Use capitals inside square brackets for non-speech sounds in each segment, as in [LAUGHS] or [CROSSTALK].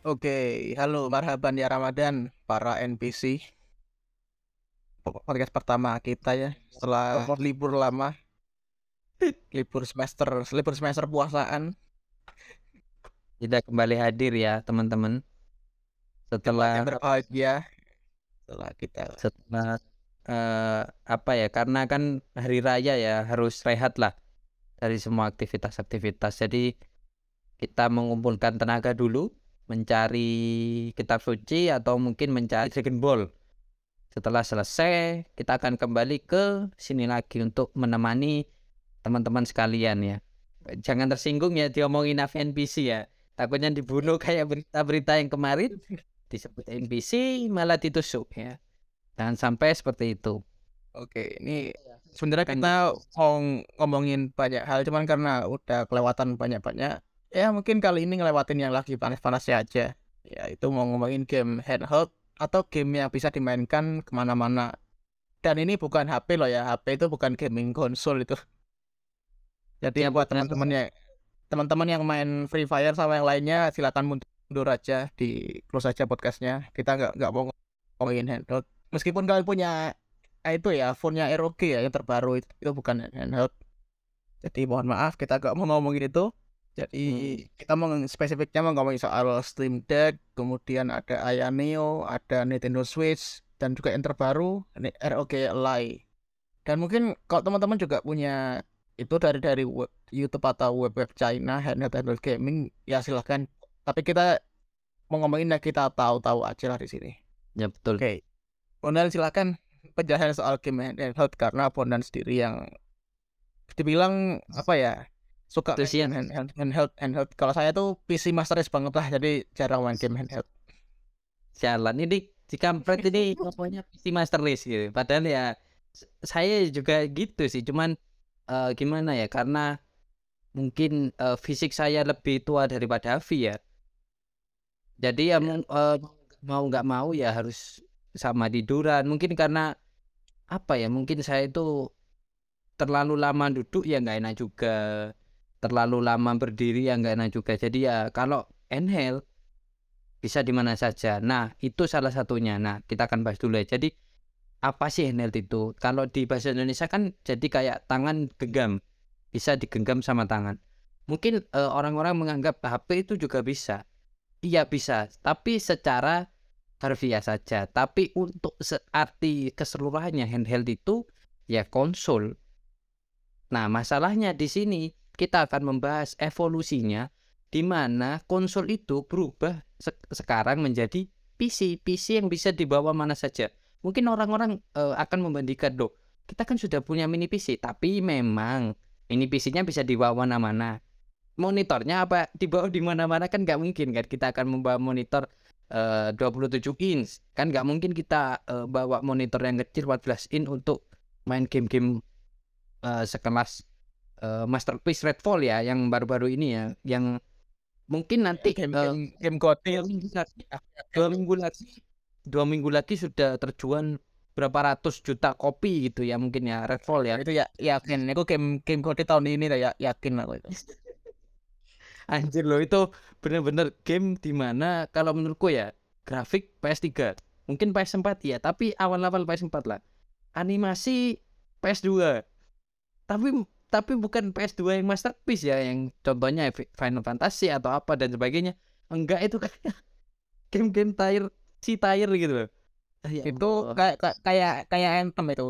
Oke, halo marhaban ya Ramadan para NPC. Podcast pertama kita ya setelah libur lama. Libur semester, libur semester puasaan. Kita kembali hadir ya teman-teman. Setelah berbahagia setelah kita setelah uh, apa ya karena kan hari raya ya harus rehat lah dari semua aktivitas-aktivitas. Jadi kita mengumpulkan tenaga dulu mencari kitab suci atau mungkin mencari second ball. Setelah selesai, kita akan kembali ke sini lagi untuk menemani teman-teman sekalian ya. Jangan tersinggung ya diomongin NPC ya. Takutnya dibunuh kayak berita-berita yang kemarin disebut NPC malah ditusuk ya. Jangan sampai seperti itu. Oke, ini sebenarnya kita mau ngomongin banyak hal cuman karena udah kelewatan banyak-banyak ya mungkin kali ini ngelewatin yang lagi panas-panasnya aja. Ya itu mau ngomongin game handheld atau game yang bisa dimainkan ke mana-mana. Dan ini bukan HP loh ya HP itu bukan gaming konsol itu. Jadi ya, buat teman-teman yang teman-teman yang main Free Fire sama yang lainnya silakan mundur aja di close aja podcastnya kita nggak nggak mau ngomongin handheld meskipun kalian punya eh, itu ya phone-nya ROG ya yang terbaru itu, itu bukan handheld jadi mohon maaf kita nggak mau ngomongin itu jadi hmm. kita mau spesifiknya mau ngomongin soal Steam Deck, kemudian ada Aya Neo, ada Nintendo Switch, dan juga yang terbaru ROG Ally. Dan mungkin kalau teman-teman juga punya itu dari dari web, YouTube atau web web China handheld handheld gaming ya silahkan. Tapi kita mau ngomongin ya kita tahu-tahu aja lah di sini. Ya betul. Oke. Okay. Bondan silahkan penjelasan soal game handheld karena Bondan sendiri yang dibilang apa ya suka hand, hand, handheld handheld kalau saya tuh PC Master Race banget lah jadi jarang main game handheld jalan ini di kampret ini [LAUGHS] pokoknya PC Master Race gitu padahal ya saya juga gitu sih cuman uh, gimana ya karena mungkin uh, fisik saya lebih tua daripada Avi ya jadi ya. Uh, mau nggak mau ya harus sama tiduran. Mungkin karena apa ya mungkin saya itu terlalu lama duduk ya nggak enak juga. Terlalu lama berdiri ya nggak enak juga. Jadi ya kalau inhale bisa di mana saja. Nah itu salah satunya. Nah kita akan bahas dulu ya. Jadi apa sih inhale itu? Kalau di bahasa Indonesia kan jadi kayak tangan genggam. Bisa digenggam sama tangan. Mungkin uh, orang-orang menganggap HP itu juga bisa iya bisa. Tapi secara harfiah saja. Tapi untuk arti keseluruhannya handheld itu ya konsol. Nah masalahnya di sini kita akan membahas evolusinya di mana konsol itu berubah se sekarang menjadi PC, PC yang bisa dibawa mana saja. Mungkin orang-orang uh, akan membandingkan loh, kita kan sudah punya mini PC, tapi memang mini PC-nya bisa dibawa mana-mana. Monitornya apa dibawa di mana-mana kan nggak mungkin kan kita akan membawa monitor uh, 27 inch. Kan nggak mungkin kita uh, bawa monitor yang kecil 14 inch untuk main game-game uh, sekelas uh, masterpiece Redfall ya yang baru-baru ini ya yang mungkin nanti game uh, game, game dua minggu lagi dua minggu lagi dua minggu lagi sudah terjual berapa ratus juta kopi gitu ya mungkin ya Redfall ya. Itu ya yakin. Itu game game kode tahun ini ya yakin aku itu [LAUGHS] anjir loh itu bener-bener game di mana kalau menurutku ya grafik PS3 mungkin PS4 ya tapi awal-awal PS4 lah. Animasi PS2 tapi tapi bukan PS2 yang masterpiece ya yang contohnya Final Fantasy atau apa dan sebagainya. Enggak itu kayak [LAUGHS] game-game tire si tire gitu loh. Ya itu kayak kayak kayak Anthem itu.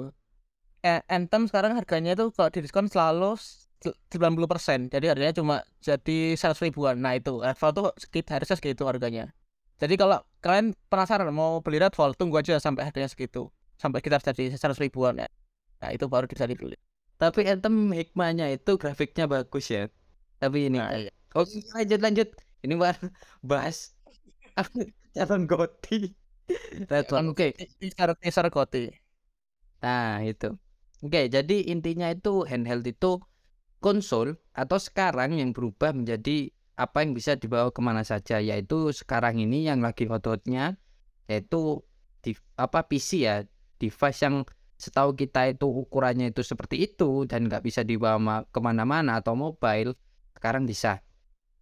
Anthem sekarang harganya itu kalau di diskon selalu 90% jadi harganya cuma jadi 100 ribuan nah itu Redfall tuh sekitar harusnya segitu harganya jadi kalau kalian penasaran mau beli Redfall tunggu aja sampai harganya segitu sampai kita jadi 100 ribuan ya nah itu baru bisa dibeli tapi Anthem hikmahnya itu grafiknya bagus ya. Tapi ini nah, iya. Oke, lanjut lanjut. Ini bahas calon Goti. Oke, okay. Goti. Nah, itu. Oke, okay, jadi intinya itu handheld itu konsol atau sekarang yang berubah menjadi apa yang bisa dibawa ke mana saja yaitu sekarang ini yang lagi hot yaitu di apa PC ya device yang setahu kita itu ukurannya itu seperti itu dan nggak bisa dibawa ke mana-mana atau mobile sekarang bisa.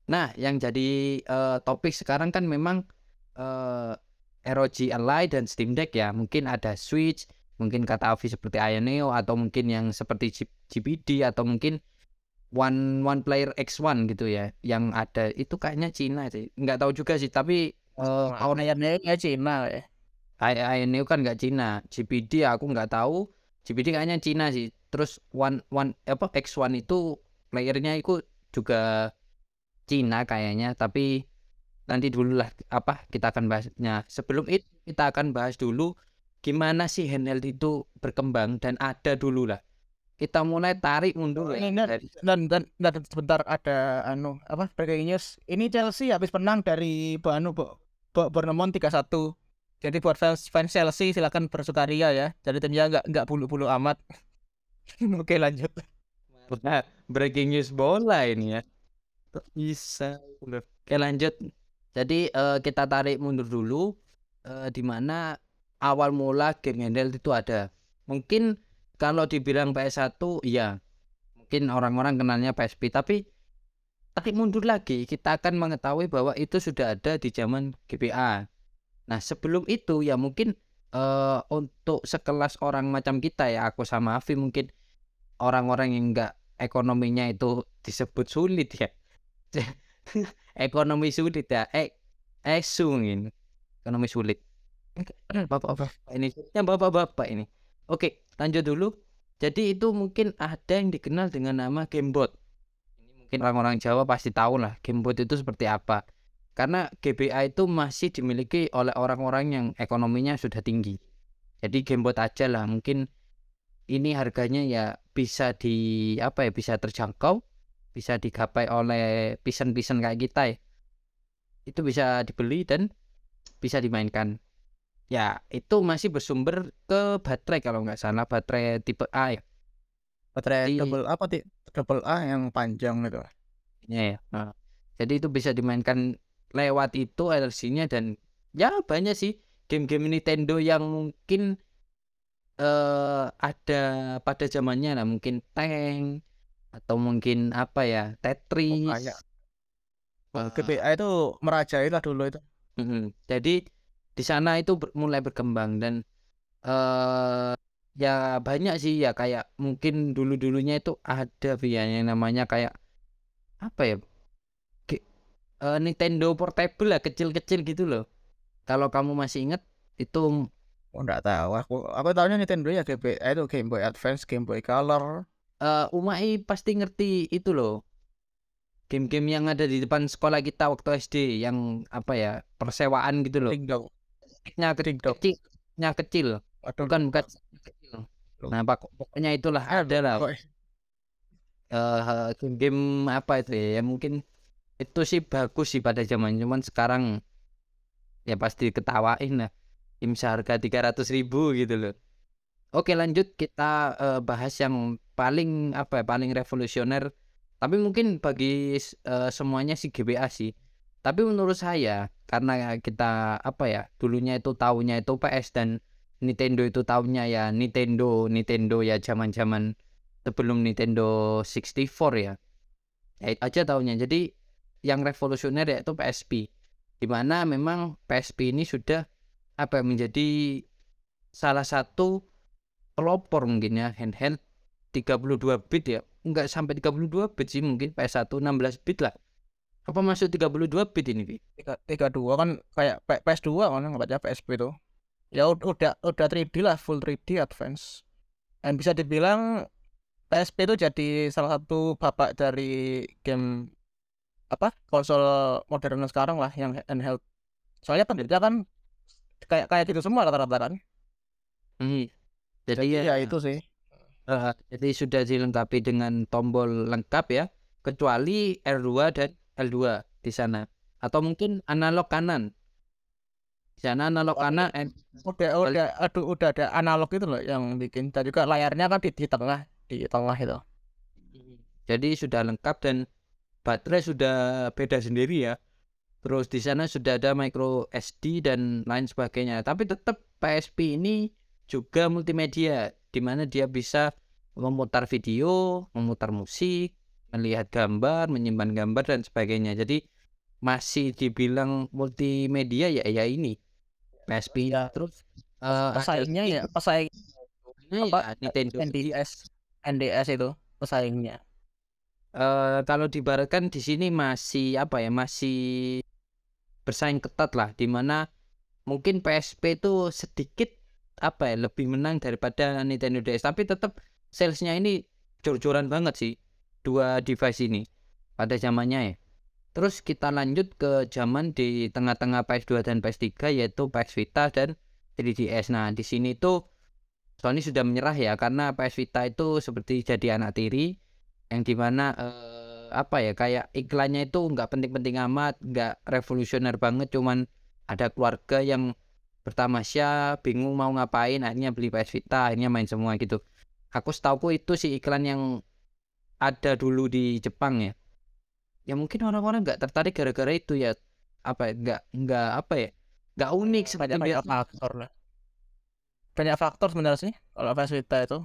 Nah yang jadi uh, topik sekarang kan memang uh, ROG Ally dan Steam Deck ya mungkin ada Switch mungkin kata Avi seperti Ioneo atau mungkin yang seperti GPD atau mungkin One One Player X1 gitu ya yang ada. Itu kayaknya Cina sih. Nggak tahu juga sih tapi uh, Ioneo ya Cina ya. Ioneo kan nggak Cina. GPD aku nggak tahu. GPD kayaknya Cina sih. Terus One One apa X1 itu playernya itu juga Cina kayaknya. Tapi nanti dulu lah apa kita akan bahasnya sebelum itu kita akan bahas dulu gimana sih handheld itu berkembang dan ada dulu lah kita mulai tarik mundur ya, dari... dan, dan dan sebentar ada anu apa breaking news. Ini Chelsea habis menang dari Banu Bo, Bo Bournemouth tiga satu. Jadi buat fans fans Chelsea silakan bersukaria ya. Jadi timnya nggak nggak bulu-bulu amat. [LAUGHS] Oke lanjut. Nah, breaking news bola ini ya. Bisa. Oke lanjut. Jadi uh, kita tarik mundur dulu uh, di mana awal mula game handheld itu ada. Mungkin kalau dibilang PS1 ya mungkin orang-orang kenalnya PSP tapi tarik mundur lagi kita akan mengetahui bahwa itu sudah ada di zaman GBA. Nah, sebelum itu ya mungkin uh, untuk sekelas orang macam kita ya aku sama Afi mungkin orang-orang yang enggak ekonominya itu disebut sulit ya. [LAUGHS] ekonomi sulit ya. Eh, eh sungin. Ekonomi sulit bapak-bapak ini yang bapak-bapak ini oke lanjut dulu. Jadi itu mungkin ada yang dikenal dengan nama gamebot. Ini mungkin orang-orang Jawa pasti tahu lah gamebot itu seperti apa. Karena GBA itu masih dimiliki oleh orang-orang yang ekonominya sudah tinggi. Jadi gamebot aja lah. Mungkin ini harganya ya bisa di apa ya bisa terjangkau bisa digapai oleh pisan-pisan kayak kita ya. Itu bisa dibeli dan bisa dimainkan ya itu masih bersumber ke baterai kalau nggak salah baterai tipe A ya. Baterai Jadi, double apa sih double A yang panjang gitu. Ya ya nah, jadi itu bisa dimainkan lewat itu LC-nya dan ya banyak sih game-game Nintendo yang mungkin uh, ada pada zamannya. Lah mungkin Tank atau mungkin apa ya Tetris. Oh, kayak GBA itu merajai lah dulu itu. Jadi di sana itu ber, mulai berkembang dan uh, ya banyak sih ya kayak mungkin dulu dulunya itu ada via yang namanya kayak apa ya G uh, Nintendo Portable lah kecil-kecil gitu loh kalau kamu masih inget itu Oh enggak tahu aku aku tahunya Nintendo ya GB itu Game Boy Advance, Game Boy Color. Uh, Umai pasti ngerti itu loh. Game-game yang ada di depan sekolah kita waktu SD yang apa ya persewaan gitu loh. Tinggal nya kecil. Nya kecil. Bukan bukan kecil. Nah pokoknya itulah ada lah. uh, game-game apa itu ya, ya mungkin itu sih bagus sih pada zaman cuman sekarang ya pasti ketawain lah. Game seharga tiga ratus ribu gitu loh. Oke lanjut kita uh, bahas yang paling apa ya paling revolusioner. Tapi mungkin bagi uh, semuanya sih GBA sih tapi menurut saya karena kita apa ya dulunya itu tahunya itu PS dan Nintendo itu tahunya ya Nintendo Nintendo ya zaman-zaman sebelum Nintendo 64 ya. Ya itu aja tahunya. Jadi yang revolusioner yaitu PSP. Di mana memang PSP ini sudah apa ya, menjadi salah satu pelopor mungkin ya handheld 32 bit ya. Enggak sampai 32 bit sih mungkin PS1 16 bit lah apa masuk 32 bit ini, Bi? 32 kan kayak PS2 kan baca PSP itu. Ya udah udah 3D lah, full 3D advance. Dan bisa dibilang PSP itu jadi salah satu bapak dari game apa konsol modern sekarang lah yang handheld. Soalnya penderita kan kayak kayak gitu semua rata-rata kan. Hmm. Jadi, jadi ya, ya itu sih. Uh, jadi sudah dilengkapi dengan tombol lengkap ya, kecuali R2 dan L2 di sana. Atau mungkin analog kanan. Di sana analog oh, kanan eh, udah udah aduh udah ada analog itu loh yang bikin. Dan juga layarnya kan di, di tengah di tengah itu. Jadi sudah lengkap dan baterai sudah beda sendiri ya. Terus di sana sudah ada micro SD dan lain sebagainya. Tapi tetap PSP ini juga multimedia di mana dia bisa memutar video, memutar musik, melihat gambar, menyimpan gambar dan sebagainya. Jadi masih dibilang multimedia ya ya ini. PSP Ya. terus eh, ada pesaingnya ya pesaing Nah, apa, ya, Nintendo NDS NDS itu pesaingnya eh kalau dibaratkan di sini masih apa ya masih bersaing ketat lah di mana mungkin PSP itu sedikit apa ya lebih menang daripada Nintendo DS tapi tetap salesnya ini jor-joran banget sih dua device ini pada zamannya ya. Terus kita lanjut ke zaman di tengah-tengah PS2 dan PS3 yaitu PS Vita dan 3DS nah di sini tuh Sony sudah menyerah ya karena PS Vita itu seperti jadi anak tiri yang di mana eh, apa ya kayak iklannya itu nggak penting-penting amat nggak revolusioner banget cuman ada keluarga yang bertamasya bingung mau ngapain akhirnya beli PS Vita akhirnya main semua gitu. Aku setahu itu sih iklan yang ada dulu di Jepang ya ya mungkin orang-orang nggak tertarik gara-gara itu ya apa ya, nggak nggak apa ya nggak unik seperti banyak banyak faktor lah banyak faktor sebenarnya sih kalau PS Vita itu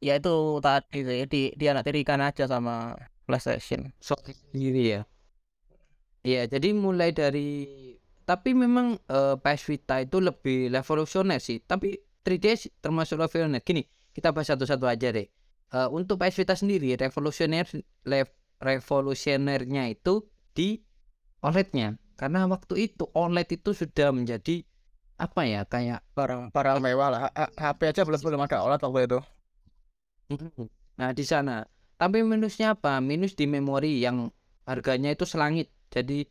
ya itu tadi sih di dia anak tirikan aja sama PlayStation Sony sendiri ya. Iya, jadi mulai dari tapi memang eh, PS Vita itu lebih revolusioner sih. Tapi 3DS termasuk revolusioner. Gini, kita bahas satu-satu aja deh. Eh, untuk PS Vita sendiri revolusioner revolusionernya itu di OLED-nya. Karena waktu itu OLED itu sudah menjadi apa ya kayak barang barang mewah lah HP aja belum belum ada OLED waktu itu Mhm. Nah, di sana. Tapi minusnya apa? Minus di memori yang harganya itu selangit. Jadi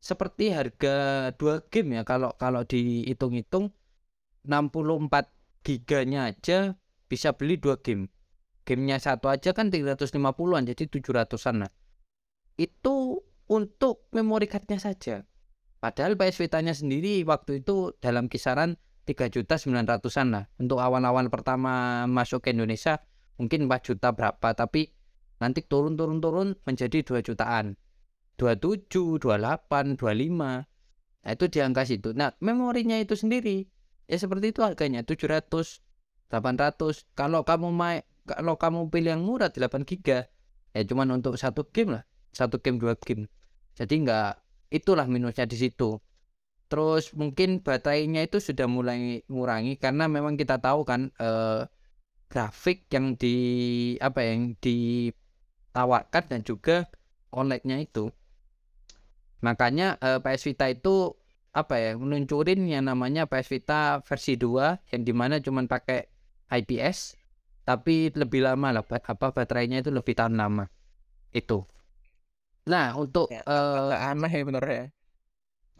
seperti harga dua game ya kalau kalau dihitung-hitung 64 giganya aja bisa beli dua game. Gamenya satu aja kan 350-an jadi 700-an lah. Itu untuk memory cardnya saja. Padahal PS Vita-nya sendiri waktu itu dalam kisaran 3.900-an lah. Untuk awal-awal pertama masuk ke Indonesia mungkin 4 juta berapa tapi nanti turun-turun-turun menjadi 2 jutaan 27, 28, 25 nah itu di angka situ nah memorinya itu sendiri ya seperti itu harganya 700 800 kalau kamu main kalau kamu pilih yang murah 8 giga. Ya cuman untuk satu game lah. Satu game dua game. Jadi nggak itulah minusnya di situ. Terus mungkin baterainya itu sudah mulai ngurangi karena memang kita tahu kan eh, grafik yang di apa ya, yang ditawarkan dan juga OLED-nya itu. Makanya eh, PS Vita itu apa ya, meluncurin yang namanya PS Vita versi 2 yang di mana cuman pakai IPS tapi lebih lama lah apa baterainya itu lebih tahan lama. Itu. Nah, untuk Ya, agak aneh ya bener ya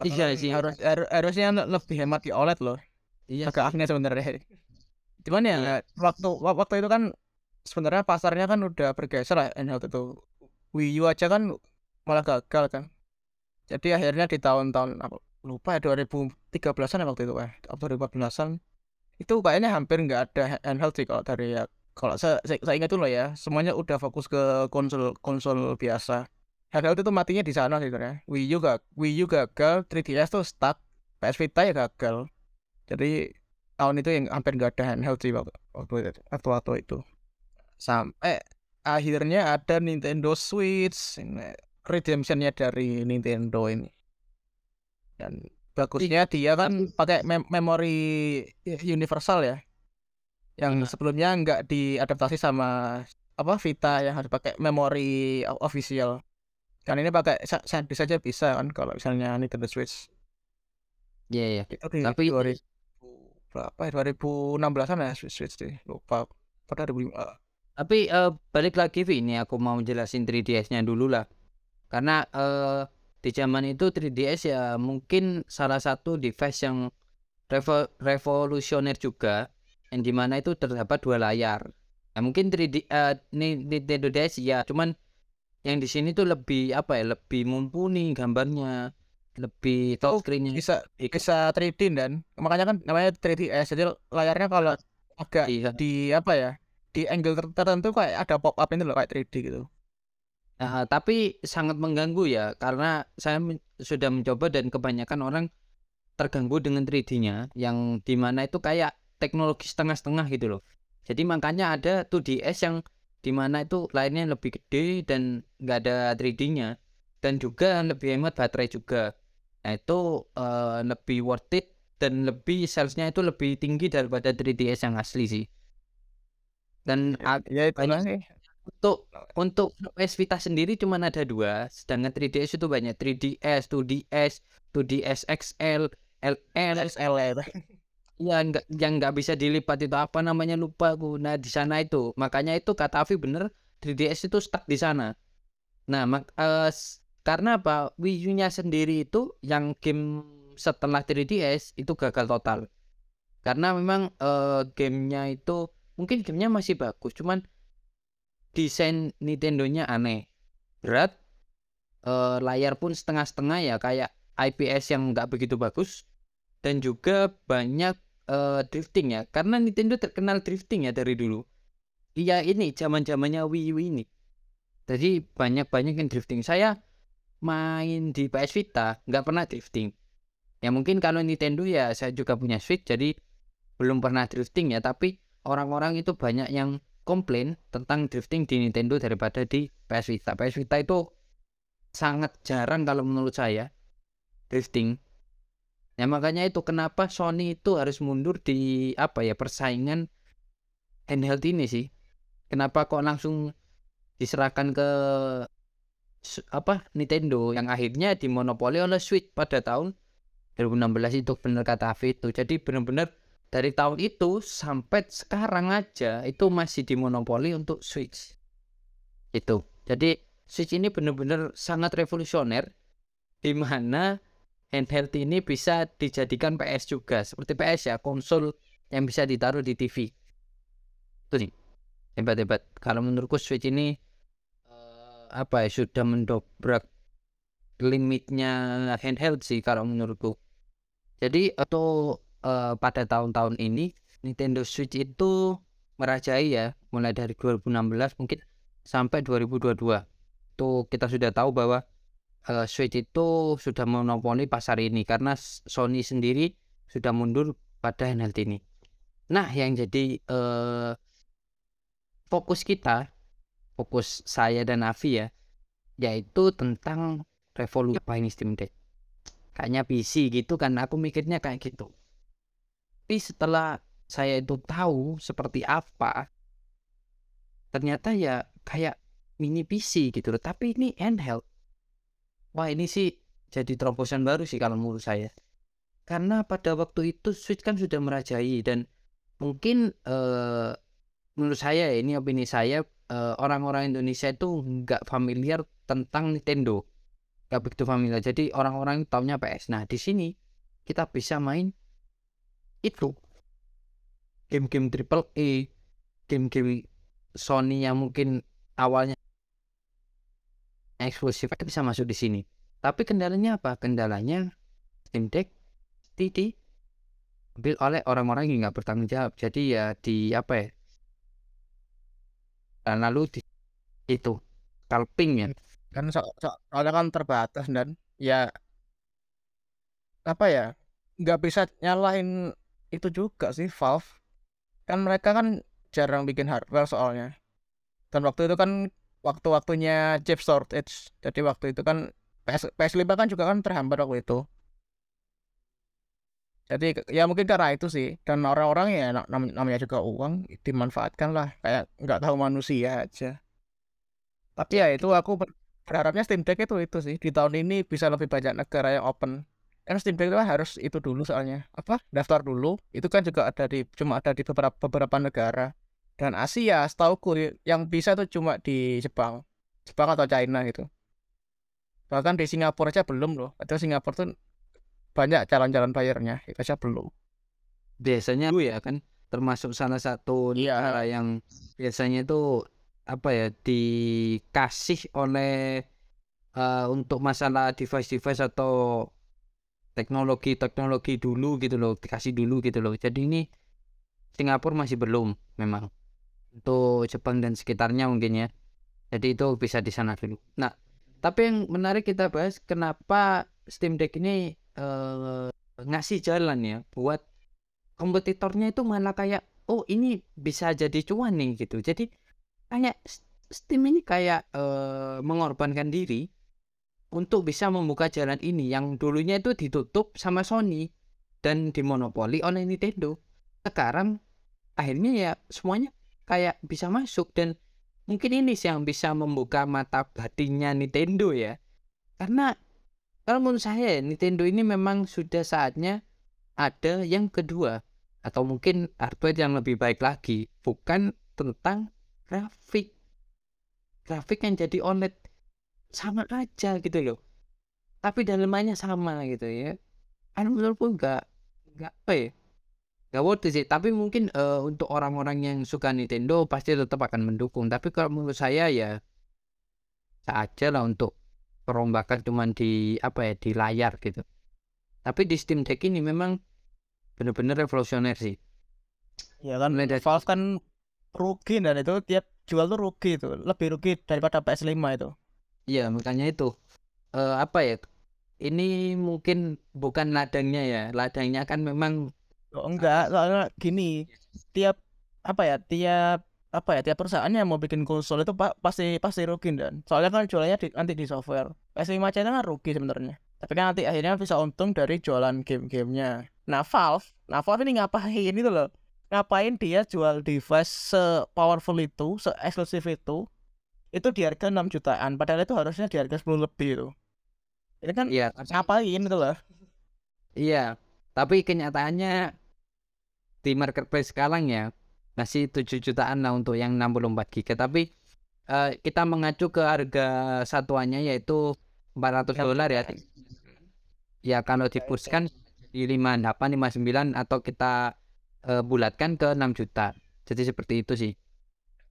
Iya sih. harus har- harusnya le- lebih hemat di OLED loh iya agak aneh sebenarnya cuman ya Iya. waktu wa- waktu itu kan sebenarnya pasarnya kan udah bergeser lah handheld itu Wii U aja kan malah gagal kan jadi akhirnya di tahun-tahun apa lupa ya 2013an ya waktu itu eh atau 2014an itu kayaknya hampir nggak ada ha- handheld sih kalau dari ya kalau saya, saya, saya ingat dulu ya semuanya udah fokus ke konsol konsol biasa. Handheld itu matinya di sana sih sebenarnya. Wii U gak Wii U gagal 3DS tuh stuck PS Vita ya gagal. Jadi tahun itu yang hampir nggak ada handheld sih waktu itu, waktu, waktu itu. Sampai akhirnya ada Nintendo Switch redemptionnya dari Nintendo ini. Dan bagusnya dia kan pakai mem- memori universal ya. Yang Nah. sebelumnya nggak diadaptasi sama apa Vita yang harus pakai memori official. Kan ini pakai sa- SanDisk saja bisa kan kalau misalnya Nintendo Switch. Iya iya. itu di Tapi- 2000 berapa ya? 2016an ya Switch, Switch deh lupa. Pada 2005 Tapi eh, balik lagi ini aku mau jelasin 3DS-nya dulu lah. Karena eh, di zaman itu 3DS ya mungkin salah satu device yang revo- revolusioner juga yang di mana itu terdapat dua layar. Nah, mungkin 3D eh, Ni- Nintendo DS ya, cuman yang di sini tuh lebih apa ya, lebih mumpuni gambarnya, lebih Oh, touchscreen-nya. bisa Ikut. bisa 3D dan makanya kan namanya 3DS jadi layarnya kalau agak Iya. di apa ya di angle ter- tertentu kayak ada pop up itu loh kayak 3D gitu Heeh, tapi sangat mengganggu ya karena saya men sudah mencoba dan kebanyakan orang terganggu dengan 3D-nya yang di mana itu kayak teknologi setengah-setengah gitu loh. Jadi makanya ada 2DS yang di mana itu layarnya lebih gede dan nggak ada 3D-nya dan juga lebih hemat baterai juga. Nah itu, eee, lebih worth it dan lebih sales-nya itu lebih tinggi daripada 3DS yang asli sih. Dan Ya ya banyak sih. Untuk untuk PS Vita sendiri cuman ada 2, sedangkan 3DS itu banyak 3DS, 2DS, 2DS XL, LL. XL ya itu. Iya, nggak yang nggak bisa dilipat itu apa namanya lupa aku. Nah di sana itu, makanya itu kata Afi bener 3DS itu stuck di sana. Nah mak s karena apa, Wii U-nya sendiri itu yang game setelah 3DS itu gagal total. Karena memang, eee, gamenya itu mungkin gamenya masih bagus, cuman desain Nintendo-nya aneh, berat, eee, layar pun setengah-setengah ya kayak IPS yang nggak begitu bagus, dan juga banyak, eee, drifting ya, karena Nintendo terkenal drifting ya dari dulu. Iya ini zaman-zamannya Wii U ini. Jadi banyak-banyak yang drifting. Saya main di PS Vita nggak pernah drifting. Ya mungkin kalau Nintendo ya saya juga punya Switch jadi belum pernah drifting ya, tapi orang-orang itu banyak yang komplain tentang drifting di Nintendo daripada di PS Vita. PS Vita itu sangat jarang kalau menurut saya drifting. Ya makanya itu kenapa Sony itu harus mundur di apa ya, persaingan handheld ini sih. Kenapa kok langsung diserahkan ke apa, Nintendo yang akhirnya dimonopoli oleh Switch pada tahun 2016 itu bener kata itu. Jadi bener-bener dari tahun itu sampai sekarang aja itu masih dimonopoli untuk Switch. Itu. Jadi Switch ini bener-bener sangat revolusioner di mana handheld ini bisa dijadikan PS juga. Seperti PS ya, konsol yang bisa ditaruh di TV. Itu sih. Hebat-hebat. Kalau menurutku Switch ini, eee, apa ya, sudah mendobrak limitnya handheld sih kalau menurutku. Jadi atau, eee, pada tahun-tahun ini Nintendo Switch itu merajai ya, mulai dari 2016 mungkin sampai 2022. Itu kita sudah tahu bahwa, eee, Switch itu sudah monopoli pasar ini karena Sony sendiri sudah mundur pada handheld ini. Nah yang jadi, eee fokus kita, fokus saya dan Afi ya, yaitu tentang revolusi apa ini Steam Deck. Kayaknya PC gitu kan, aku mikirnya kayak gitu. Tapi setelah saya itu tahu seperti apa ternyata ya kayak mini PC gitu loh, tapi ini handheld. Wah ini sih jadi terobosan baru sih kalau menurut saya. Karena pada waktu itu Switch kan sudah merajai dan mungkin, eee, menurut saya ya, ini opini saya, eee, orang-orang Indonesia itu nggak familiar tentang Nintendo. Nggak begitu familiar. Jadi orang-orang taunya PS. Nah di sini kita bisa main itu. Game-game triple A, game-game Sony yang mungkin awalnya eksklusif bisa masuk di sini. Tapi kendalanya apa? Kendalanya Steam Deck pasti diambil oleh orang-orang yang nggak bertanggung jawab. Jadi ya di apa ya dan lalu di itu, scalping ya. Kan so so soalnya kan terbatas dan ya apa ya, nggak bisa nyalahin itu juga sih Valve. Kan mereka kan jarang bikin hardware soalnya. Dan waktu itu kan waktu-waktunya chip shortage. Jadi waktu itu kan PS PS5 kan juga kan terhambat waktu itu. Jadi ya mungkin karena itu sih dan orang-orang ya na nam namanya juga uang dimanfaatkan lah kayak nggak tahu manusia aja. Tapi ya itu aku ber berharapnya Steam Deck itu itu sih di tahun ini bisa lebih banyak negara yang open. Kan Steam Deck itu kan harus itu dulu soalnya, apa, daftar dulu, itu kan juga ada di cuma ada di beberapa beberapa negara. Dan Asia setahuku yang bisa itu cuma di Jepang. Jepang atau China gitu. Bahkan di Singapura aja belum loh, padahal Singapura tuh banyak calon-calon bayarnya, itu aja belum. Biasanya dulu ya kan termasuk salah satu Iya. negara yang biasanya itu apa ya, dikasih oleh, eee, untuk masalah device-device atau teknologi-teknologi dulu gitu loh, dikasih dulu gitu loh. Jadi ini Singapura masih belum memang. Untuk Jepang dan sekitarnya mungkin ya. Jadi itu bisa di sana dulu. Nah, tapi yang menarik kita bahas kenapa Steam Deck ini eh, ngasih jalan ya buat kompetitornya itu malah kayak oh ini bisa jadi cuan nih gitu. Jadi kayak Steam ini kayak eh, mengorbankan diri untuk bisa membuka jalan ini yang dulunya itu ditutup sama Sony dan dimonopoli oleh Nintendo. Sekarang akhirnya ya semuanya kayak bisa masuk dan mungkin ini sih yang bisa membuka mata batinnya Nintendo ya. Karena kalau menurut saya Nintendo ini memang sudah saatnya ada yang kedua atau mungkin hardware yang lebih baik lagi, bukan tentang grafik. Grafik yang jadi OLED sama aja gitu loh. Tapi dalemannya sama gitu ya. Kan menurutku enggak enggak apa ya? Enggak worth it sih, tapi mungkin eh, untuk orang-orang yang suka Nintendo pasti tetap akan mendukung. Tapi kalau menurut saya ya saja lah untuk perombakan cuman di apa ya di layar gitu. Tapi di Steam Deck ini memang benar-benar revolusioner sih. Ya kan Mulai dari- Valve kan rugi dan itu tiap jual tuh rugi itu lebih rugi daripada PS5 itu. Iya, makanya itu eh apa ya? Ini mungkin bukan ladangnya ya. Ladangnya kan memang Oh, enggak, soalnya gini, tiap apa ya, tiap apa ya, tiap perusahaan yang mau bikin konsol itu pa- pasti pasti rugi dan soalnya kan jualannya di, nanti di software. PS5 aja itu kan rugi sebenarnya. Tapi kan nanti akhirnya bisa untung dari jualan game-gamenya. Nah, Valve, nah Valve ini ngapain itu loh? Ngapain dia jual device se-powerful itu, se-eksklusif itu, itu di harga 6 jutaan, padahal itu harusnya di harga 10 lebih itu. Ini kan iya, ngapain itu loh? iya. Tapi kenyataannya di marketplace sekarang ya masih 7 jutaan lah untuk yang 64 GB. Tapi eh, kita mengacu ke harga satuannya yaitu 400 dolar ya. Ya kalau dipuskan di 58, 59 atau kita eh, bulatkan ke 6 juta. Jadi seperti itu sih.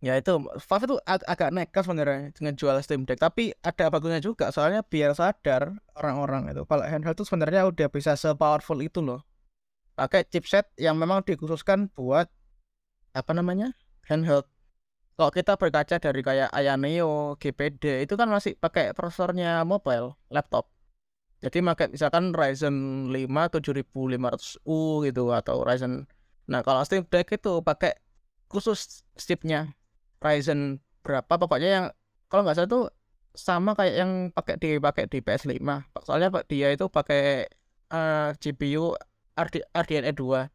Ya itu Valve itu ag- agak nekat sebenarnya dengan jual Steam Deck tapi ada bagusnya juga soalnya biar sadar orang-orang itu kalau handheld itu sebenarnya udah bisa se-powerful itu loh. Pakai chipset yang memang dikhususkan buat apa namanya handheld. Kalau kita berkaca dari kayak Aya Neo, GPD itu kan masih pakai prosesornya mobile laptop. Jadi pakai misalkan Ryzen 5 7500U gitu atau Ryzen nah kalau Steam Deck itu pakai khusus chipnya Ryzen berapa pokoknya yang kalau nggak salah tuh sama kayak yang pakai dipakai di PS5 soalnya pak dia itu pakai eh, GPU RD, RDNA 2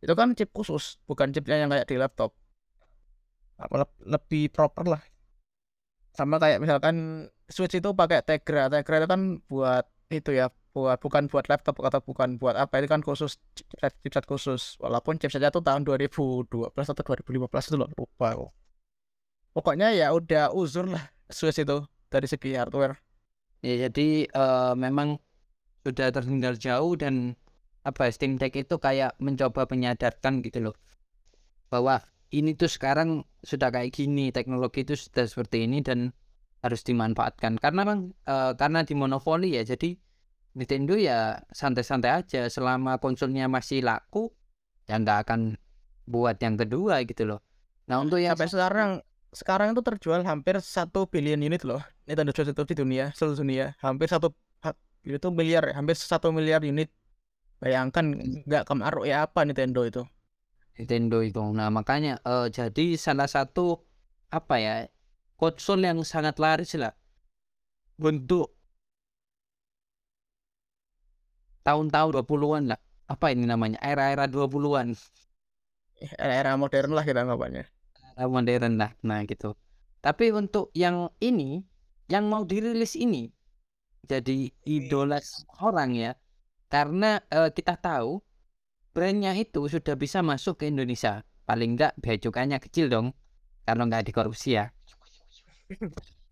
itu kan chip khusus bukan chipnya yang kayak di laptop. Lebih proper lah. Sama kayak misalkan Switch itu pakai Tegra. Tegra itu kan buat itu ya buat bukan buat laptop atau bukan buat apa itu kan khusus chipset, chipset khusus. Walaupun chipsetnya tuh tahun 2012 atau 2015 itu loh lupa kok pokoknya ya udah uzur lah Switch itu dari segi hardware. Ya jadi eh, memang sudah tertinggal jauh dan apa ya, Steam Deck itu kayak mencoba menyadarkan gitu loh bahwa ini tuh sekarang sudah kayak gini teknologi itu sudah seperti ini dan harus dimanfaatkan. Karena bang eh, karena dimonopoli ya jadi Nintendo ya santai-santai aja selama konsolnya masih laku ya nggak akan buat yang kedua gitu loh. Nah untuk yang sampai sekarang sekarang itu terjual hampir satu billion unit loh Nintendo Switch itu di dunia seluruh dunia hampir satu itu miliar hampir satu miliar unit bayangkan nggak kemaruk ya apa Nintendo itu Nintendo itu. Nah, makanya eh, jadi salah satu apa ya konsol yang sangat laris lah untuk tahun-tahun 20-an lah. Apa ini namanya? Era-era 20-an. era-era modern lah kita ngapanya Era modern lah. Nah, gitu. Tapi untuk yang ini yang mau dirilis ini jadi idola orang ya. Karena eh, kita tahu brandnya itu sudah bisa masuk ke Indonesia. Paling enggak bea cukainya kecil dong. Kalau nggak dikorupsi ya. [LAUGHS]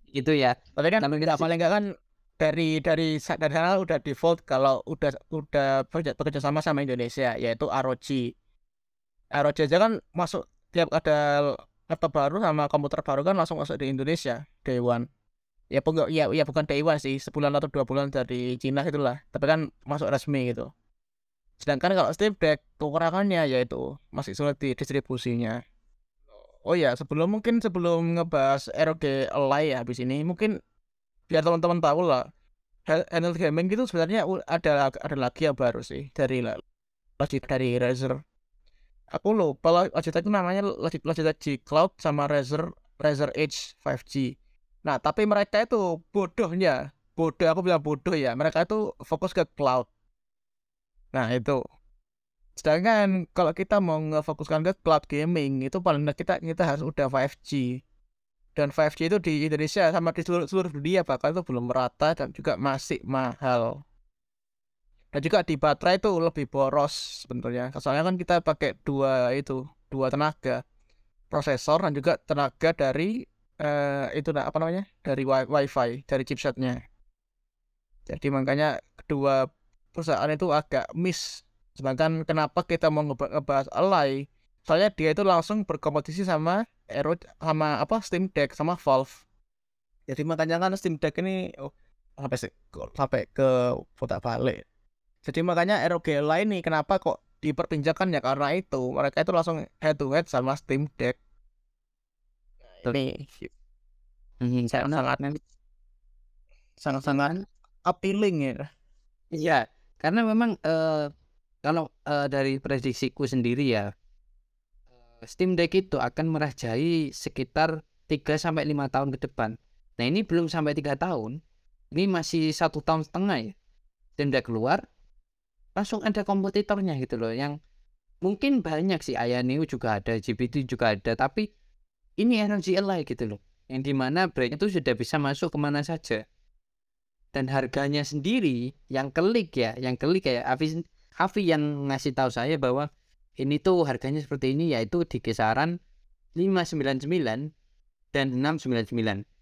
Gitu ya. tapi kan kita paling nggak kan dari dari dari sana udah default kalau udah udah bekerja, bekerja sama sama Indonesia yaitu ROG ROG aja kan masuk tiap ada laptop baru sama komputer baru kan langsung masuk di Indonesia day one ya bukan ya, ya bukan day one sih sebulan atau dua bulan dari Cina gitulah tapi kan masuk resmi gitu. Sedangkan kalau Steam Deck kekurangannya yaitu masih sulit di distribusinya Oh ya, sebelum mungkin sebelum ngebahas ROG Ally ya habis ini, mungkin biar teman-teman tahu lah, handheld gaming itu sebenarnya ada ada lagi yang baru sih dari dari Razer. Aku lupa Logitech itu namanya Logitech G Cloud sama Razer Razer Edge 5G. Nah, tapi mereka itu bodohnya, bodoh aku bilang bodoh ya, mereka itu fokus ke cloud. Nah, itu sedangkan kalau kita mau ngefokuskan ke cloud gaming itu paling kita kita harus udah 5G dan 5G itu di Indonesia sama di seluruh, seluruh dunia bahkan itu belum merata dan juga masih mahal dan juga di baterai itu lebih boros sebenarnya soalnya kan kita pakai dua itu dua tenaga prosesor dan juga tenaga dari uh, itu apa namanya dari wi wifi dari chipsetnya jadi makanya kedua perusahaan itu agak miss Sedangkan kenapa kita mau ngebahas Ally? Soalnya dia itu langsung berkompetisi sama Aero sama apa Steam Deck sama Valve. Jadi makanya kan Steam Deck ini oh, sampai sampai ke putar balik. Jadi makanya ROG Ally ini kenapa kok diperbincangkan ya karena itu mereka itu langsung head to head sama Steam Deck. Ini hmm, sangat sangat sangat appealing ya. Iya, karena memang uh, kalau uh, dari prediksiku sendiri ya Steam Deck itu akan merajai sekitar 3 sampai 5 tahun ke depan. Nah, ini belum sampai 3 tahun. Ini masih satu tahun setengah ya. Steam Deck keluar langsung ada kompetitornya gitu loh yang mungkin banyak sih Ayaneo juga ada, GPT juga ada, tapi ini energi Ally gitu loh. Yang di mana brand itu sudah bisa masuk ke mana saja. Dan harganya sendiri yang klik ya, yang klik kayak Avis Avi yang ngasih tahu saya bahwa ini tuh harganya seperti ini yaitu di kisaran 599 dan 699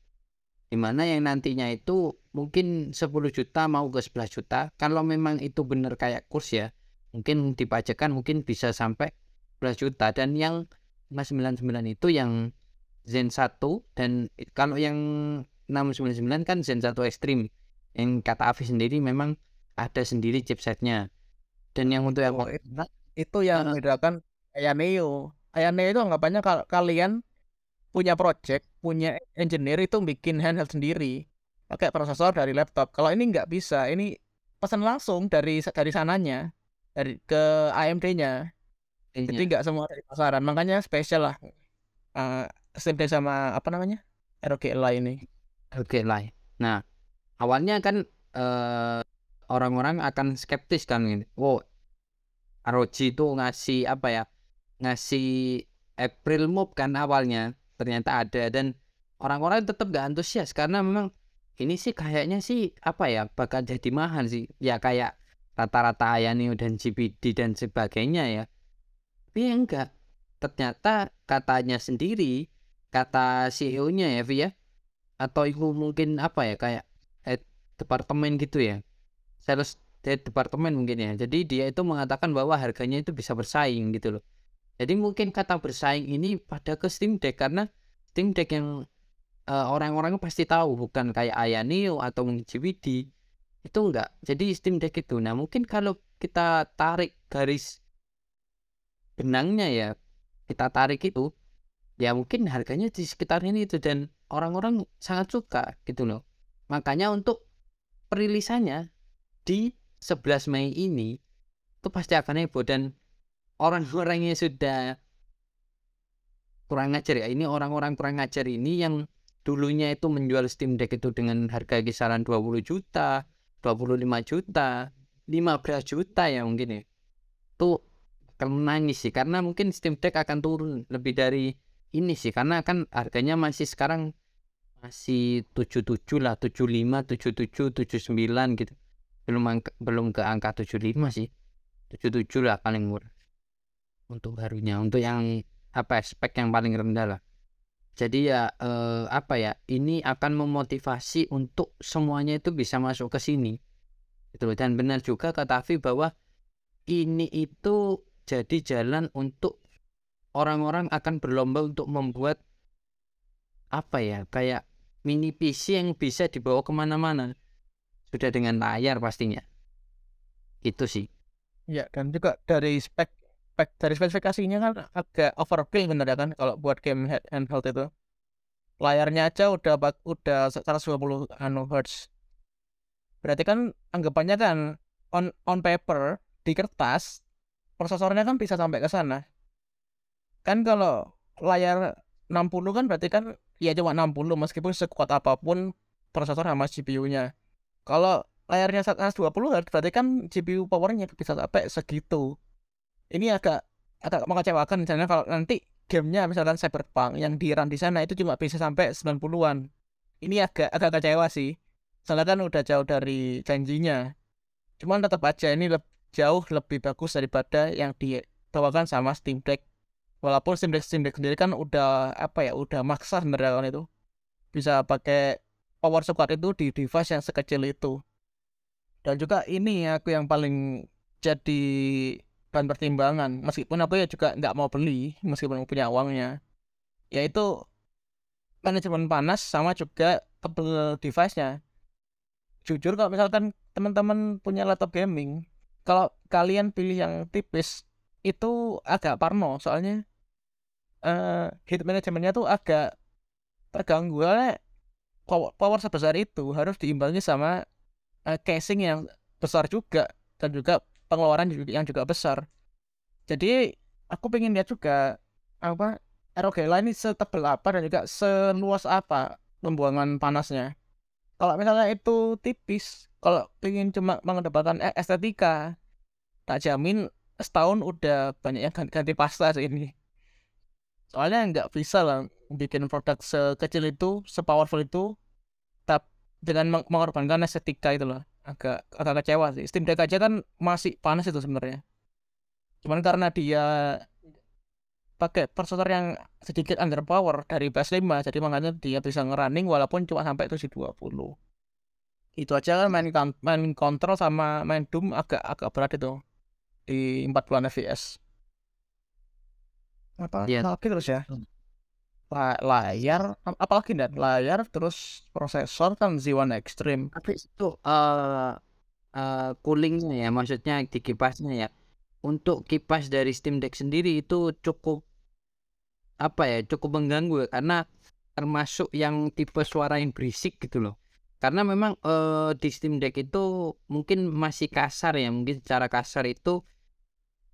di mana yang nantinya itu mungkin 10 juta mau ke 11 juta. Kalau memang itu benar kayak kurs ya mungkin dipajakan mungkin bisa sampai 11 juta. Dan yang 599 itu yang Zen 1 dan kalau yang 699 kan Zen 1 Extreme. Yang kata Avi sendiri memang ada sendiri chipsetnya. Dan yang untuk yang oh, itu yang membedakan uh, Neo. Aya Neo itu anggapannya kal kalian punya project punya engineer itu bikin handheld sendiri pakai prosesor dari laptop kalau ini nggak bisa ini pesan langsung dari dari sananya dari ke AMD-nya jadi iya. nggak semua dari pasaran makanya spesial lah uh, Steam sama apa namanya ROG Ally ini ROG Ally nah awalnya kan uh, orang-orang akan skeptis kan ini. Oh, ROG itu ngasih apa ya? Ngasih April Move kan awalnya ternyata ada dan orang-orang tetap gak antusias karena memang ini sih kayaknya sih apa ya bakal jadi mahal sih ya kayak rata-rata Ayaneo dan GPD dan sebagainya ya tapi ya enggak ternyata katanya sendiri kata CEO-nya ya Vi ya atau itu mungkin apa ya kayak eh, departemen gitu ya sales departemen mungkin ya. Jadi dia itu mengatakan bahwa harganya itu bisa bersaing gitu loh. Jadi mungkin kata bersaing ini pada ke Steam Deck karena Steam Deck yang uh, orang-orang pasti tahu bukan kayak Ayaneo atau GPD itu enggak. Jadi Steam Deck itu. Nah, mungkin kalau kita tarik garis benangnya ya, kita tarik itu ya mungkin harganya di sekitar ini itu dan orang-orang sangat suka gitu loh. Makanya untuk perilisannya di 11 Mei ini itu pasti akan heboh dan orang-orang sudah kurang ngajar ya. Ini orang-orang kurang ngajar ini yang dulunya itu menjual Steam Deck itu dengan harga kisaran 20 juta 25 juta 15 juta ya mungkin ya. Itu akan menangis sih. Karena mungkin Steam Deck akan turun lebih dari ini sih. Karena kan harganya masih sekarang masih 77 lah 75 77 79 gitu. Belum angka, belum ke angka 75 sih. 77 lah paling murah untuk barunya untuk yang apa spek yang paling rendah lah. Jadi ya eh, apa ya ini akan memotivasi untuk semuanya itu bisa masuk ke sini. Itu dan benar juga kata Afi bahwa ini itu jadi jalan untuk orang-orang akan berlomba untuk membuat apa ya kayak mini PC yang bisa dibawa ke mana-mana. Sudah dengan layar pastinya. Itu sih. Ya dan juga dari spek spek dari spesifikasinya kan agak overkill bener ya kan kalau buat game head- handheld itu. Layarnya aja udah udah 120 anu hertz. Berarti kan anggapannya kan on on paper di kertas prosesornya kan bisa sampai ke sana. Kan kalau layar 60 kan berarti kan ya cuma 60 meskipun sekuat apa pun prosesor sama CPU-nya. Kalau layarnya 120 Hz berarti kan GPU powernya bisa sampai segitu. Ini agak agak mengecewakan misalnya kalau nanti gamenya misalkan Cyberpunk yang di run di sana itu cuma bisa sampai 90-an. Ini agak agak kecewa sih. Soalnya kan udah jauh dari janjinya. Cuman tetap aja ini leb- jauh lebih bagus daripada yang dibawakan sama Steam Deck. Walaupun Steam Deck Steam Deck sendiri kan udah apa ya, udah maksa sebenarnya kan itu. Bisa pakai power sekuat itu di device yang sekecil itu. Dan juga ini aku yang paling jadi bahan pertimbangan. Meskipun aku ya juga nggak mau beli meskipun punya uangnya. Yaitu manajemen panas sama juga tebel device-nya. Jujur kalau misalkan teman-teman punya laptop gaming kalau kalian pilih yang tipis itu agak parno. Soalnya eh heat manajemennya tuh agak terganggu. Oleh power, power sebesar itu harus diimbangi sama eh, casing yang besar juga dan juga pengeluaran yang juga besar. Jadi aku pengen lihat juga apa ROG Line ini setebal apa dan juga seluas apa pembuangan panasnya. Kalau misalnya itu tipis, kalau pengen cuma mengedepankan e- estetika, tak jamin setahun udah banyak yang ganti, ganti pasta ini. Soalnya nggak bisa lah bikin produk sekecil itu, sepowerful itu, tapi dengan meng- mengorbankan estetika itu loh agak agak kecewa sih. Steam Deck aja kan masih panas itu sebenarnya. Cuman karena dia pakai prosesor yang sedikit underpower dari PS5 jadi makanya dia bisa ngerunning walaupun cuma sampai 720 itu aja kan main kan- main kontrol sama main Doom agak agak berat itu di 40 fps apa lagi terus ya Hmm. La- layar ap- apalagi dan layar terus prosesor kan Z1 Extreme Tapi itu eh eh, coolingnya ya, maksudnya di kipasnya ya. Untuk kipas dari Steam Deck sendiri itu cukup apa ya, cukup mengganggu ya, karena termasuk yang tipe suara yang berisik gitu loh. Karena memang eh, di Steam Deck itu mungkin masih kasar ya, mungkin secara kasar itu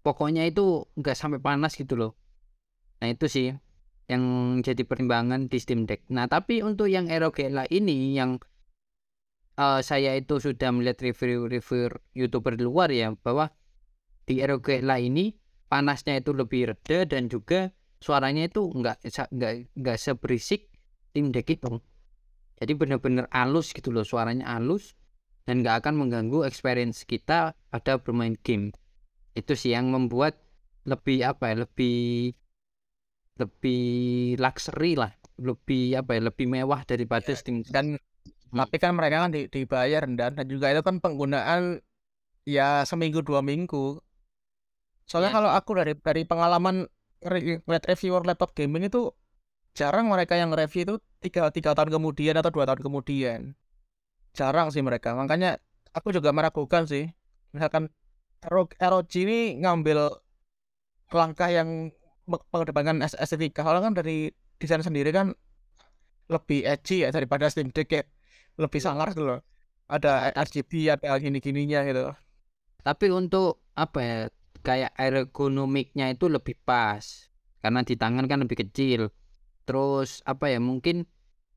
pokoknya itu nggak sampai panas gitu loh. Nah itu sih yang jadi pertimbangan di Steam Deck. Nah tapi untuk yang ROG Ally ini yang eh, saya itu sudah melihat review-review youtuber di luar ya bahwa di ROG Ally ini panasnya itu lebih reda dan juga suaranya itu nggak sa- nggak nggak seberisik Steam Deck itu. Jadi benar-benar halus gitu loh suaranya halus dan nggak akan mengganggu experience kita pada bermain game. Itu sih yang membuat lebih apa ya lebih lebih luxury lah, lebih apa ya lebih mewah daripada Steam Deck. dan Hmm. tapi kan mereka kan di- dibayar dan dan juga itu kan penggunaan ya seminggu dua minggu soalnya Iya kalau aku dari dari pengalaman re- ngeliat reviewer laptop gaming itu jarang mereka yang review itu tiga tiga tahun kemudian atau dua tahun kemudian jarang sih mereka makanya aku juga meragukan sih misalkan ROG, ini ngambil langkah yang mengedepankan es- estetika soalnya kan dari desain sendiri kan lebih edgy ya daripada Steam Deck ya. Lebih Iya. sangar gitu loh. Ada RGB ada gini-gininya gitu. Tapi untuk apa ya kayak ergonomiknya itu lebih pas. Karena di tangan kan lebih kecil. Terus apa ya mungkin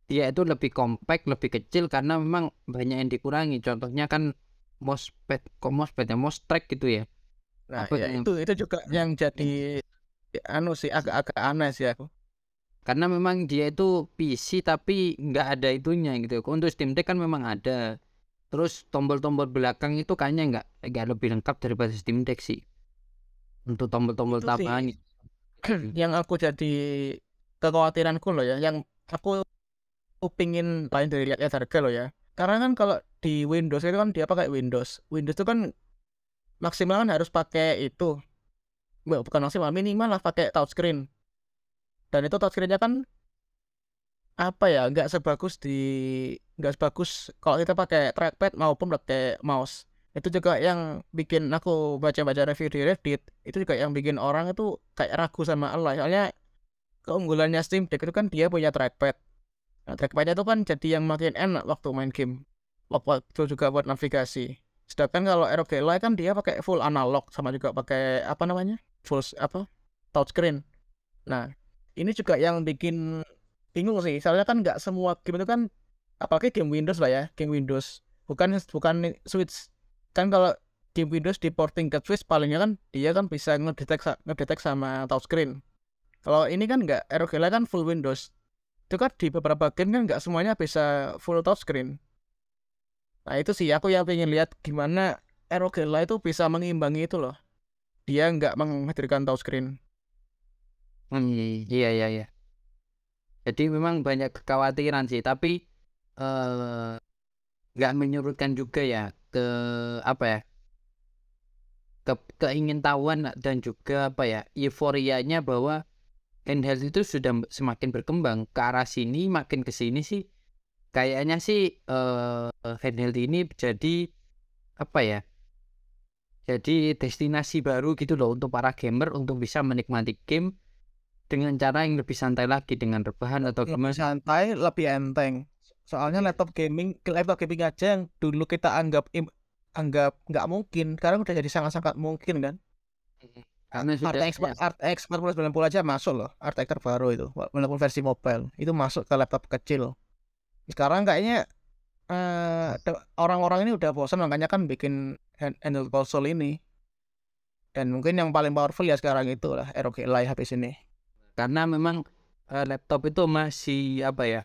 dia itu lebih compact, lebih kecil karena memang banyak yang dikurangi. Contohnya kan mousepad, kok mousepad ya, mouse track gitu ya. nah Apa ya yang- itu itu juga yang jadi anu sih agak-agak aneh sih aku Karena memang dia itu PC tapi nggak ada itunya gitu. Untuk Steam Deck kan memang ada. Terus tombol-tombol belakang itu kayaknya nggak nggak lebih lengkap daripada Steam Deck sih. Untuk tombol-tombol tambahan. [CLEARS THROAT] yang aku jadi kekhawatiranku loh ya yang aku pingin lain dari lihat harga loh ya karena kan kalau di Windows itu kan dia pakai Windows Windows itu kan maksimal kan harus pakai itu bukan maksimal minimal lah pakai touchscreen dan itu touchscreennya kan apa ya nggak sebagus di nggak sebagus kalau kita pakai trackpad maupun pakai mouse Itu juga yang bikin aku baca-baca review di Reddit, itu juga yang bikin orang itu kayak ragu sama Allah. Soalnya keunggulannya Steam Deck itu kan dia punya trackpad. Nah, trackpadnya itu kan jadi yang makin enak waktu main game. Waktu juga buat navigasi. Sedangkan kalau ROG Ally kan dia pakai full analog sama juga pakai apa namanya? Full apa? touchscreen. Nah, ini juga yang bikin bingung sih. Soalnya kan nggak semua game itu kan apalagi game Windows lah ya, game Windows. Bukan bukan Switch. Kan kalau game Windows di porting ke Switch palingnya kan dia kan bisa ngedetek ngedetek sama touchscreen. Kalau ini kan nggak, ROG Ally kan full Windows. Itu kan di beberapa game kan nggak semuanya bisa full touchscreen. Nah itu sih aku yang pengen lihat gimana Erogela itu bisa mengimbangi itu loh. Dia nggak menghadirkan touchscreen. Hmm, iya iya iya. Jadi memang banyak kekhawatiran sih, tapi eh nggak menyurutkan juga ya ke apa ya ke keingintahuan dan juga apa ya euforianya bahwa handheld itu sudah semakin berkembang ke arah sini makin ke sini sih kayaknya sih uh, handheld ini jadi apa ya jadi destinasi baru gitu loh untuk para gamer untuk bisa menikmati game dengan cara yang lebih santai lagi dengan rebahan atau gimana? santai lebih enteng. Soalnya laptop gaming laptop gaming aja yang dulu kita anggap anggap nggak mungkin sekarang udah jadi sangat-sangat mungkin kan? Karena sudah RTX, ya. RTX 4090 aja masuk loh RTX terbaru itu walaupun versi mobile itu masuk ke laptop kecil. Sekarang kayaknya uh, orang-orang ini udah bosan makanya kan bikin handheld console ini. Dan mungkin yang paling powerful ya sekarang itu lah ROG Ally HP sini karena memang uh, laptop itu masih apa ya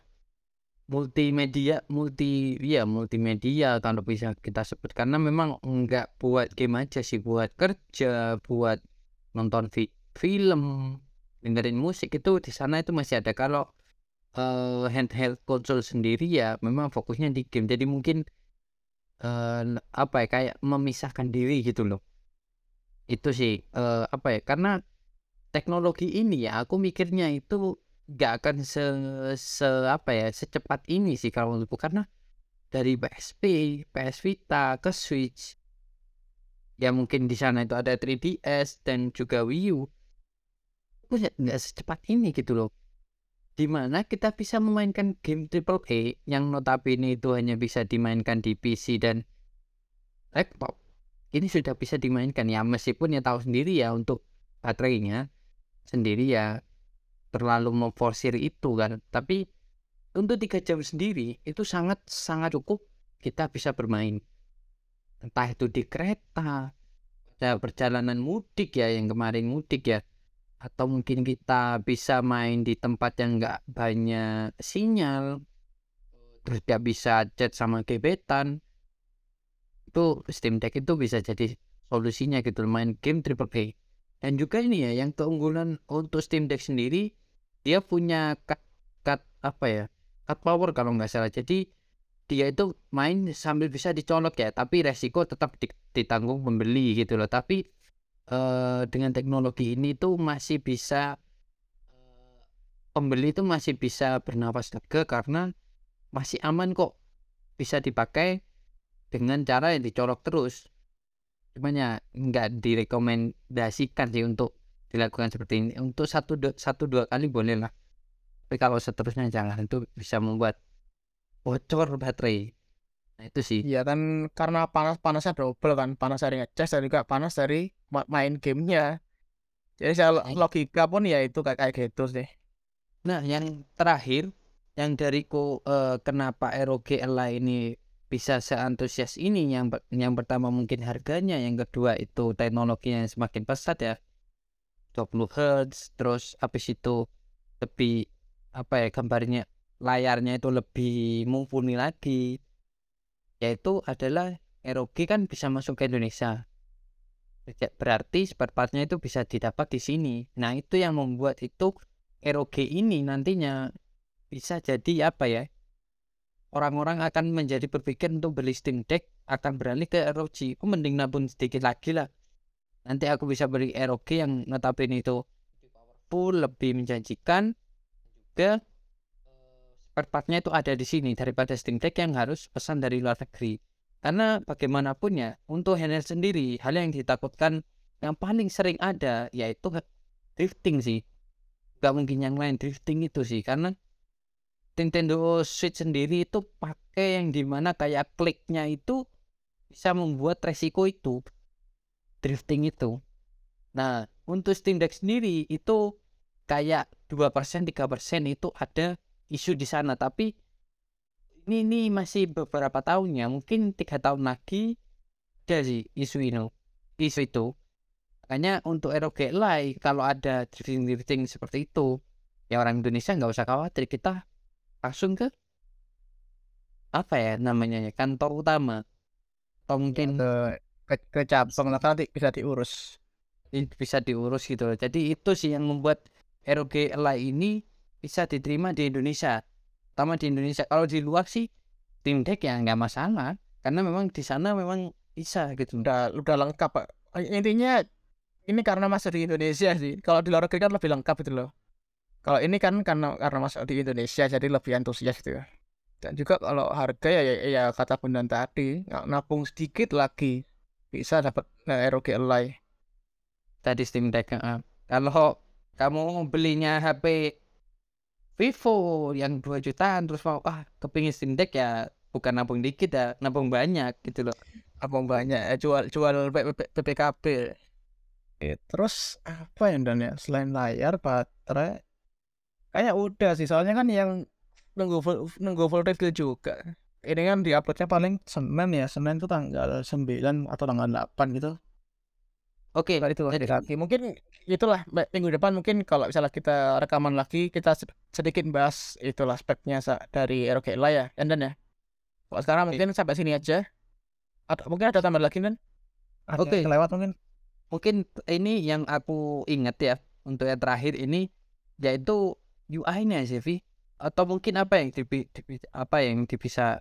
multimedia multi ya multimedia kalau bisa kita sebut. Karena memang enggak buat game aja sih buat kerja buat nonton fi film dengerin musik itu di sana itu masih ada. Kalau uh, handheld console sendiri ya memang fokusnya di game. Jadi mungkin uh, apa ya kayak memisahkan diri gitu loh. Itu sih uh, apa ya karena teknologi ini ya aku mikirnya itu gak akan se, se apa ya secepat ini sih kalau menurutku. Karena dari PSP, PS Vita ke Switch ya mungkin di sana itu ada 3DS dan juga Wii U itu nggak secepat ini gitu loh di mana kita bisa memainkan game triple A yang notabene itu hanya bisa dimainkan di PC dan laptop. Ini sudah bisa dimainkan ya meskipun ya tahu sendiri ya untuk baterainya sendiri ya terlalu memforsir itu kan. Tapi untuk tiga jam sendiri itu sangat sangat cukup kita bisa bermain. Entah itu di kereta perjalanan mudik ya yang kemarin mudik ya atau mungkin kita bisa main di tempat yang nggak banyak sinyal terus dia bisa chat sama gebetan itu Steam Deck itu bisa jadi solusinya gitu main game triple A dan juga ini ya yang keunggulan untuk Steam Deck sendiri dia punya cut, cut apa ya cut power kalau nggak salah. Jadi dia itu main sambil bisa dicolok ya tapi resiko tetap ditanggung pembeli gitu loh. Tapi uh, dengan teknologi ini tuh masih bisa uh, pembeli itu masih bisa bernapas lega karena masih aman kok. Bisa dipakai dengan cara yang dicolok terus. Cuman ya nggak direkomendasikan sih untuk dilakukan seperti ini. Untuk satu dua, satu dua kali boleh lah. Tapi kalau seterusnya jangan itu bisa membuat bocor baterai Nah, itu sih. Iya kan karena panas panasnya double kan, panas dari ngecas dan juga panas dari main gamenya. Jadi saya nah, logika pun ya itu kayak kayak gitu sih. Nah, yang terakhir yang dariku uh, kenapa ROG Ally ini bisa seantusias ini yang yang pertama mungkin harganya, yang kedua itu teknologinya yang semakin pesat ya. 20 Hz, terus habis itu lebih apa ya gambarnya layarnya itu lebih mumpuni lagi yaitu adalah ROG kan bisa masuk ke Indonesia. Berarti spare partnya itu bisa didapat di sini. Nah itu yang membuat itu ROG ini nantinya bisa jadi apa ya orang-orang akan menjadi berpikir untuk beli Steam Deck akan beralih ke ROG oh, mending nabung sedikit lagi lah. Nanti aku bisa beli ROG yang notabene itu full lebih menjanjikan juga spare itu ada di sini daripada Steam Deck yang harus pesan dari luar negeri Karena bagaimanapun ya, untuk handheld sendiri, hal yang ditakutkan yang paling sering ada yaitu drifting sih. Nggak mungkin yang lain, drifting itu sih. Karena Nintendo Switch sendiri itu pakai yang di mana kayak kliknya itu bisa membuat resiko itu drifting itu. Nah, untuk Steam Deck sendiri itu kayak 2% 3% itu ada isu di sana tapi ini ini masih beberapa tahun ya mungkin tiga tahun lagi ada sih isu ini isu itu. Makanya untuk ROG Ally kalau ada drifting drifting seperti itu ya orang Indonesia nggak usah khawatir kita langsung ke apa ya namanya ya kantor utama. Atau mungkin ke ke, ke cabang lah nanti bisa diurus. Bisa diurus gitu loh. Jadi itu sih yang membuat ROG Ally ini bisa diterima di Indonesia. Terutama di Indonesia. Kalau di luar sih Steam Deck ya nggak masalah. Karena memang di sana memang bisa gitu. Udah udah lengkap pak. Intinya ini karena masih di Indonesia sih. Kalau di luar negeri kan lebih lengkap itu loh. Kalau ini kan karena karena masuk di Indonesia jadi lebih antusias gitu ya. Dan juga kalau harga ya ya, ya kata Bundan tadi nabung sedikit lagi bisa dapat nah, ROG Ally. Tadi Steam Deck uh. kalau kamu belinya HP Vivo yang 2 jutaan terus mau ah kepingin Steam Deck ya bukan nabung dikit ya nabung banyak gitu loh. Nabung banyak ya jual jual PPKB ya, terus apa yang dan ya selain layar baterai? Kayak udah sih soalnya kan yang nunggu nunggu voltage juga. Ini kan diuploadnya paling Senin ya Senin itu tanggal 9 atau tanggal 8 gitu Oke, okay, itu jadi mungkin itulah minggu depan mungkin kalau misalnya kita rekaman lagi kita sedikit bahas itulah speknya dari ROG lah ya, dan ya. Kalau sekarang okay. mungkin sampai sini aja. Atau mungkin ada tambah lagi kan? Oke. Okay. Lewat mungkin. Mungkin ini yang aku ingat ya untuk yang terakhir ini yaitu UI-nya sih, Vi. Atau mungkin apa yang di, di apa yang bisa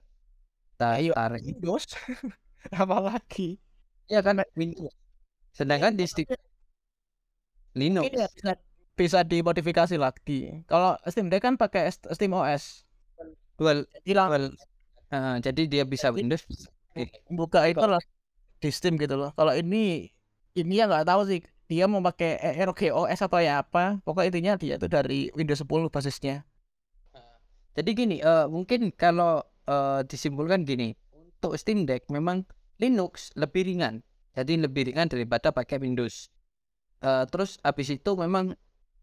tarik? Windows. [LAUGHS] Apalagi? Ya kan Windows Sedangkan di Steam Linux bisa, bisa dimodifikasi lagi. Kalau Steam Deck kan pakai Steam OS. Well, hilang. Well, uh, jadi dia bisa Windows. Buka itu lah di Steam gitu loh. Kalau ini ini ya nggak tahu sih dia mau pakai ROG OS atau ya apa. Pokoknya intinya dia itu dari Windows 10 basisnya. Jadi gini, uh, mungkin kalau uh, disimpulkan gini, untuk Steam Deck memang Linux lebih ringan jadi lebih ringan daripada pakai Windows. Uh, terus habis itu memang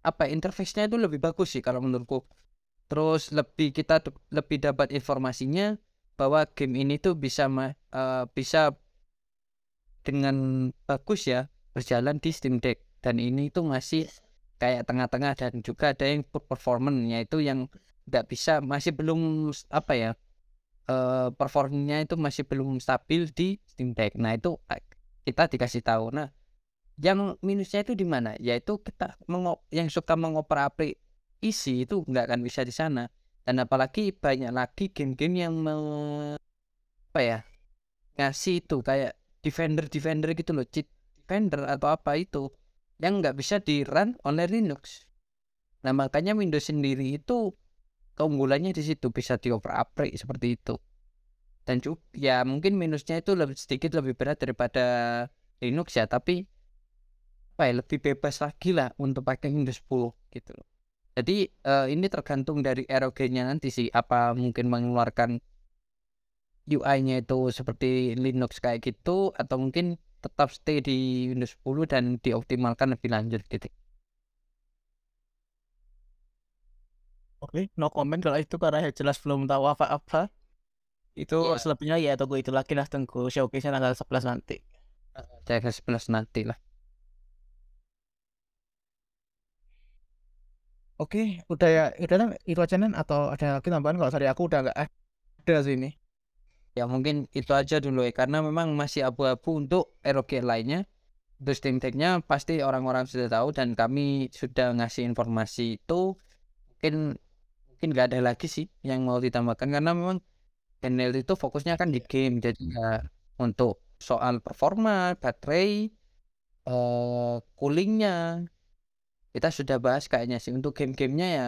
apa interface-nya itu lebih bagus sih kalau menurutku. Terus lebih kita lebih dapat informasinya bahwa game ini tuh bisa uh, bisa dengan bagus ya berjalan di Steam Deck. Dan ini tuh masih kayak tengah-tengah dan juga ada yang performance yaitu yang tidak bisa masih belum apa ya uh, performanya itu masih belum stabil di Steam Deck. Nah itu kita dikasih tahu. Nah yang minusnya itu di mana? Yaitu kita yang suka mengoper aplik isi itu nggak akan bisa di sana. Dan apalagi banyak lagi game-game yang me, apa ya ngasih itu kayak defender defender gitu loh cheat defender atau apa itu yang nggak bisa di run oleh Linux. Nah makanya Windows sendiri itu keunggulannya di situ bisa dioper aplik seperti itu dan juga ya mungkin minusnya itu lebih sedikit lebih berat daripada Linux ya tapi apa ya lebih bebas lagi lah untuk pakai Windows 10 gitu loh jadi uh, ini tergantung dari ROG-nya nanti sih apa mungkin mengeluarkan UI-nya itu seperti Linux kayak gitu atau mungkin tetap stay di Windows 10 dan dioptimalkan lebih lanjut gitu. Oke, no comment kalau itu karena ya jelas belum tahu apa-apa itu yeah. selebihnya ya tunggu itu lagi lah tunggu showcase tanggal 11 nanti. Tanggal 11 nanti lah. Oke udah ya udah itu aja nih atau ada lagi tambahan? Kalau dari aku udah nggak ada sih ini. Ya mungkin itu aja dulu ya karena memang masih abu-abu untuk ROG lainnya. Untuk Steam Deck-nya pasti orang-orang sudah tahu dan kami sudah ngasih informasi itu. Mungkin mungkin nggak ada lagi sih yang mau ditambahkan karena memang handheld itu fokusnya kan di game. Jadi ya untuk soal performa baterai uh, coolingnya kita sudah bahas kayaknya sih. Untuk game-gamenya ya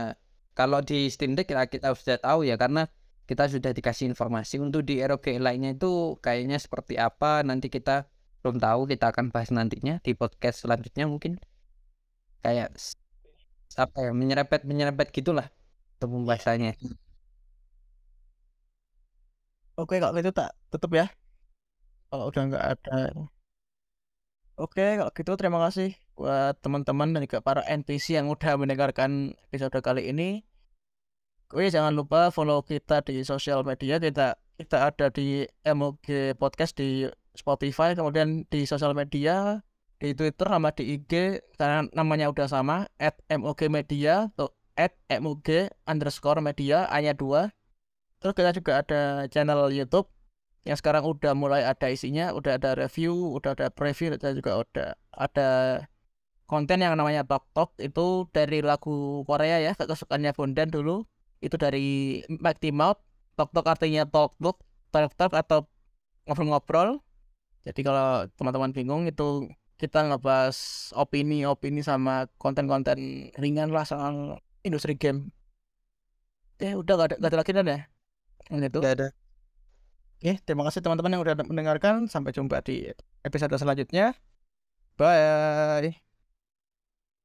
kalau di Steam Deck kita, kita sudah tahu ya karena kita sudah dikasih informasi. Untuk di ROG lainnya itu kayaknya seperti apa nanti kita belum tahu. Kita akan bahas nantinya di podcast selanjutnya mungkin. Kayak apa ya menyerempet menyerempet gitulah untuk pembahasannya oke kalau gitu tak tutup ya. Kalau udah nggak ada oke kalau gitu terima kasih buat teman-teman dan juga para NPC yang udah mendengarkan episode kali ini. Oke jangan lupa follow kita di sosial media. Kita kita ada di MOG podcast di Spotify kemudian di sosial media di Twitter sama di IG karena namanya udah sama at MOG Media atau at MOG underscore media hanya dua terus kita juga ada channel YouTube yang sekarang udah mulai ada isinya udah ada review udah ada preview dan juga udah ada konten yang namanya Talk Talk. Itu dari lagu Korea ya kesukaannya Bondan dulu. Itu dari Mighty Mouth talk talk artinya talk talk talk talk atau ngobrol-ngobrol. Jadi kalau teman-teman bingung itu kita ngebahas opini-opini sama konten-konten ringan lah soal industri game. Eh udah gak ada, gak ada lagi dan ya itu Gak ada Oke, terima kasih teman-teman yang udah mendengarkan. Sampai jumpa di episode selanjutnya. Bye.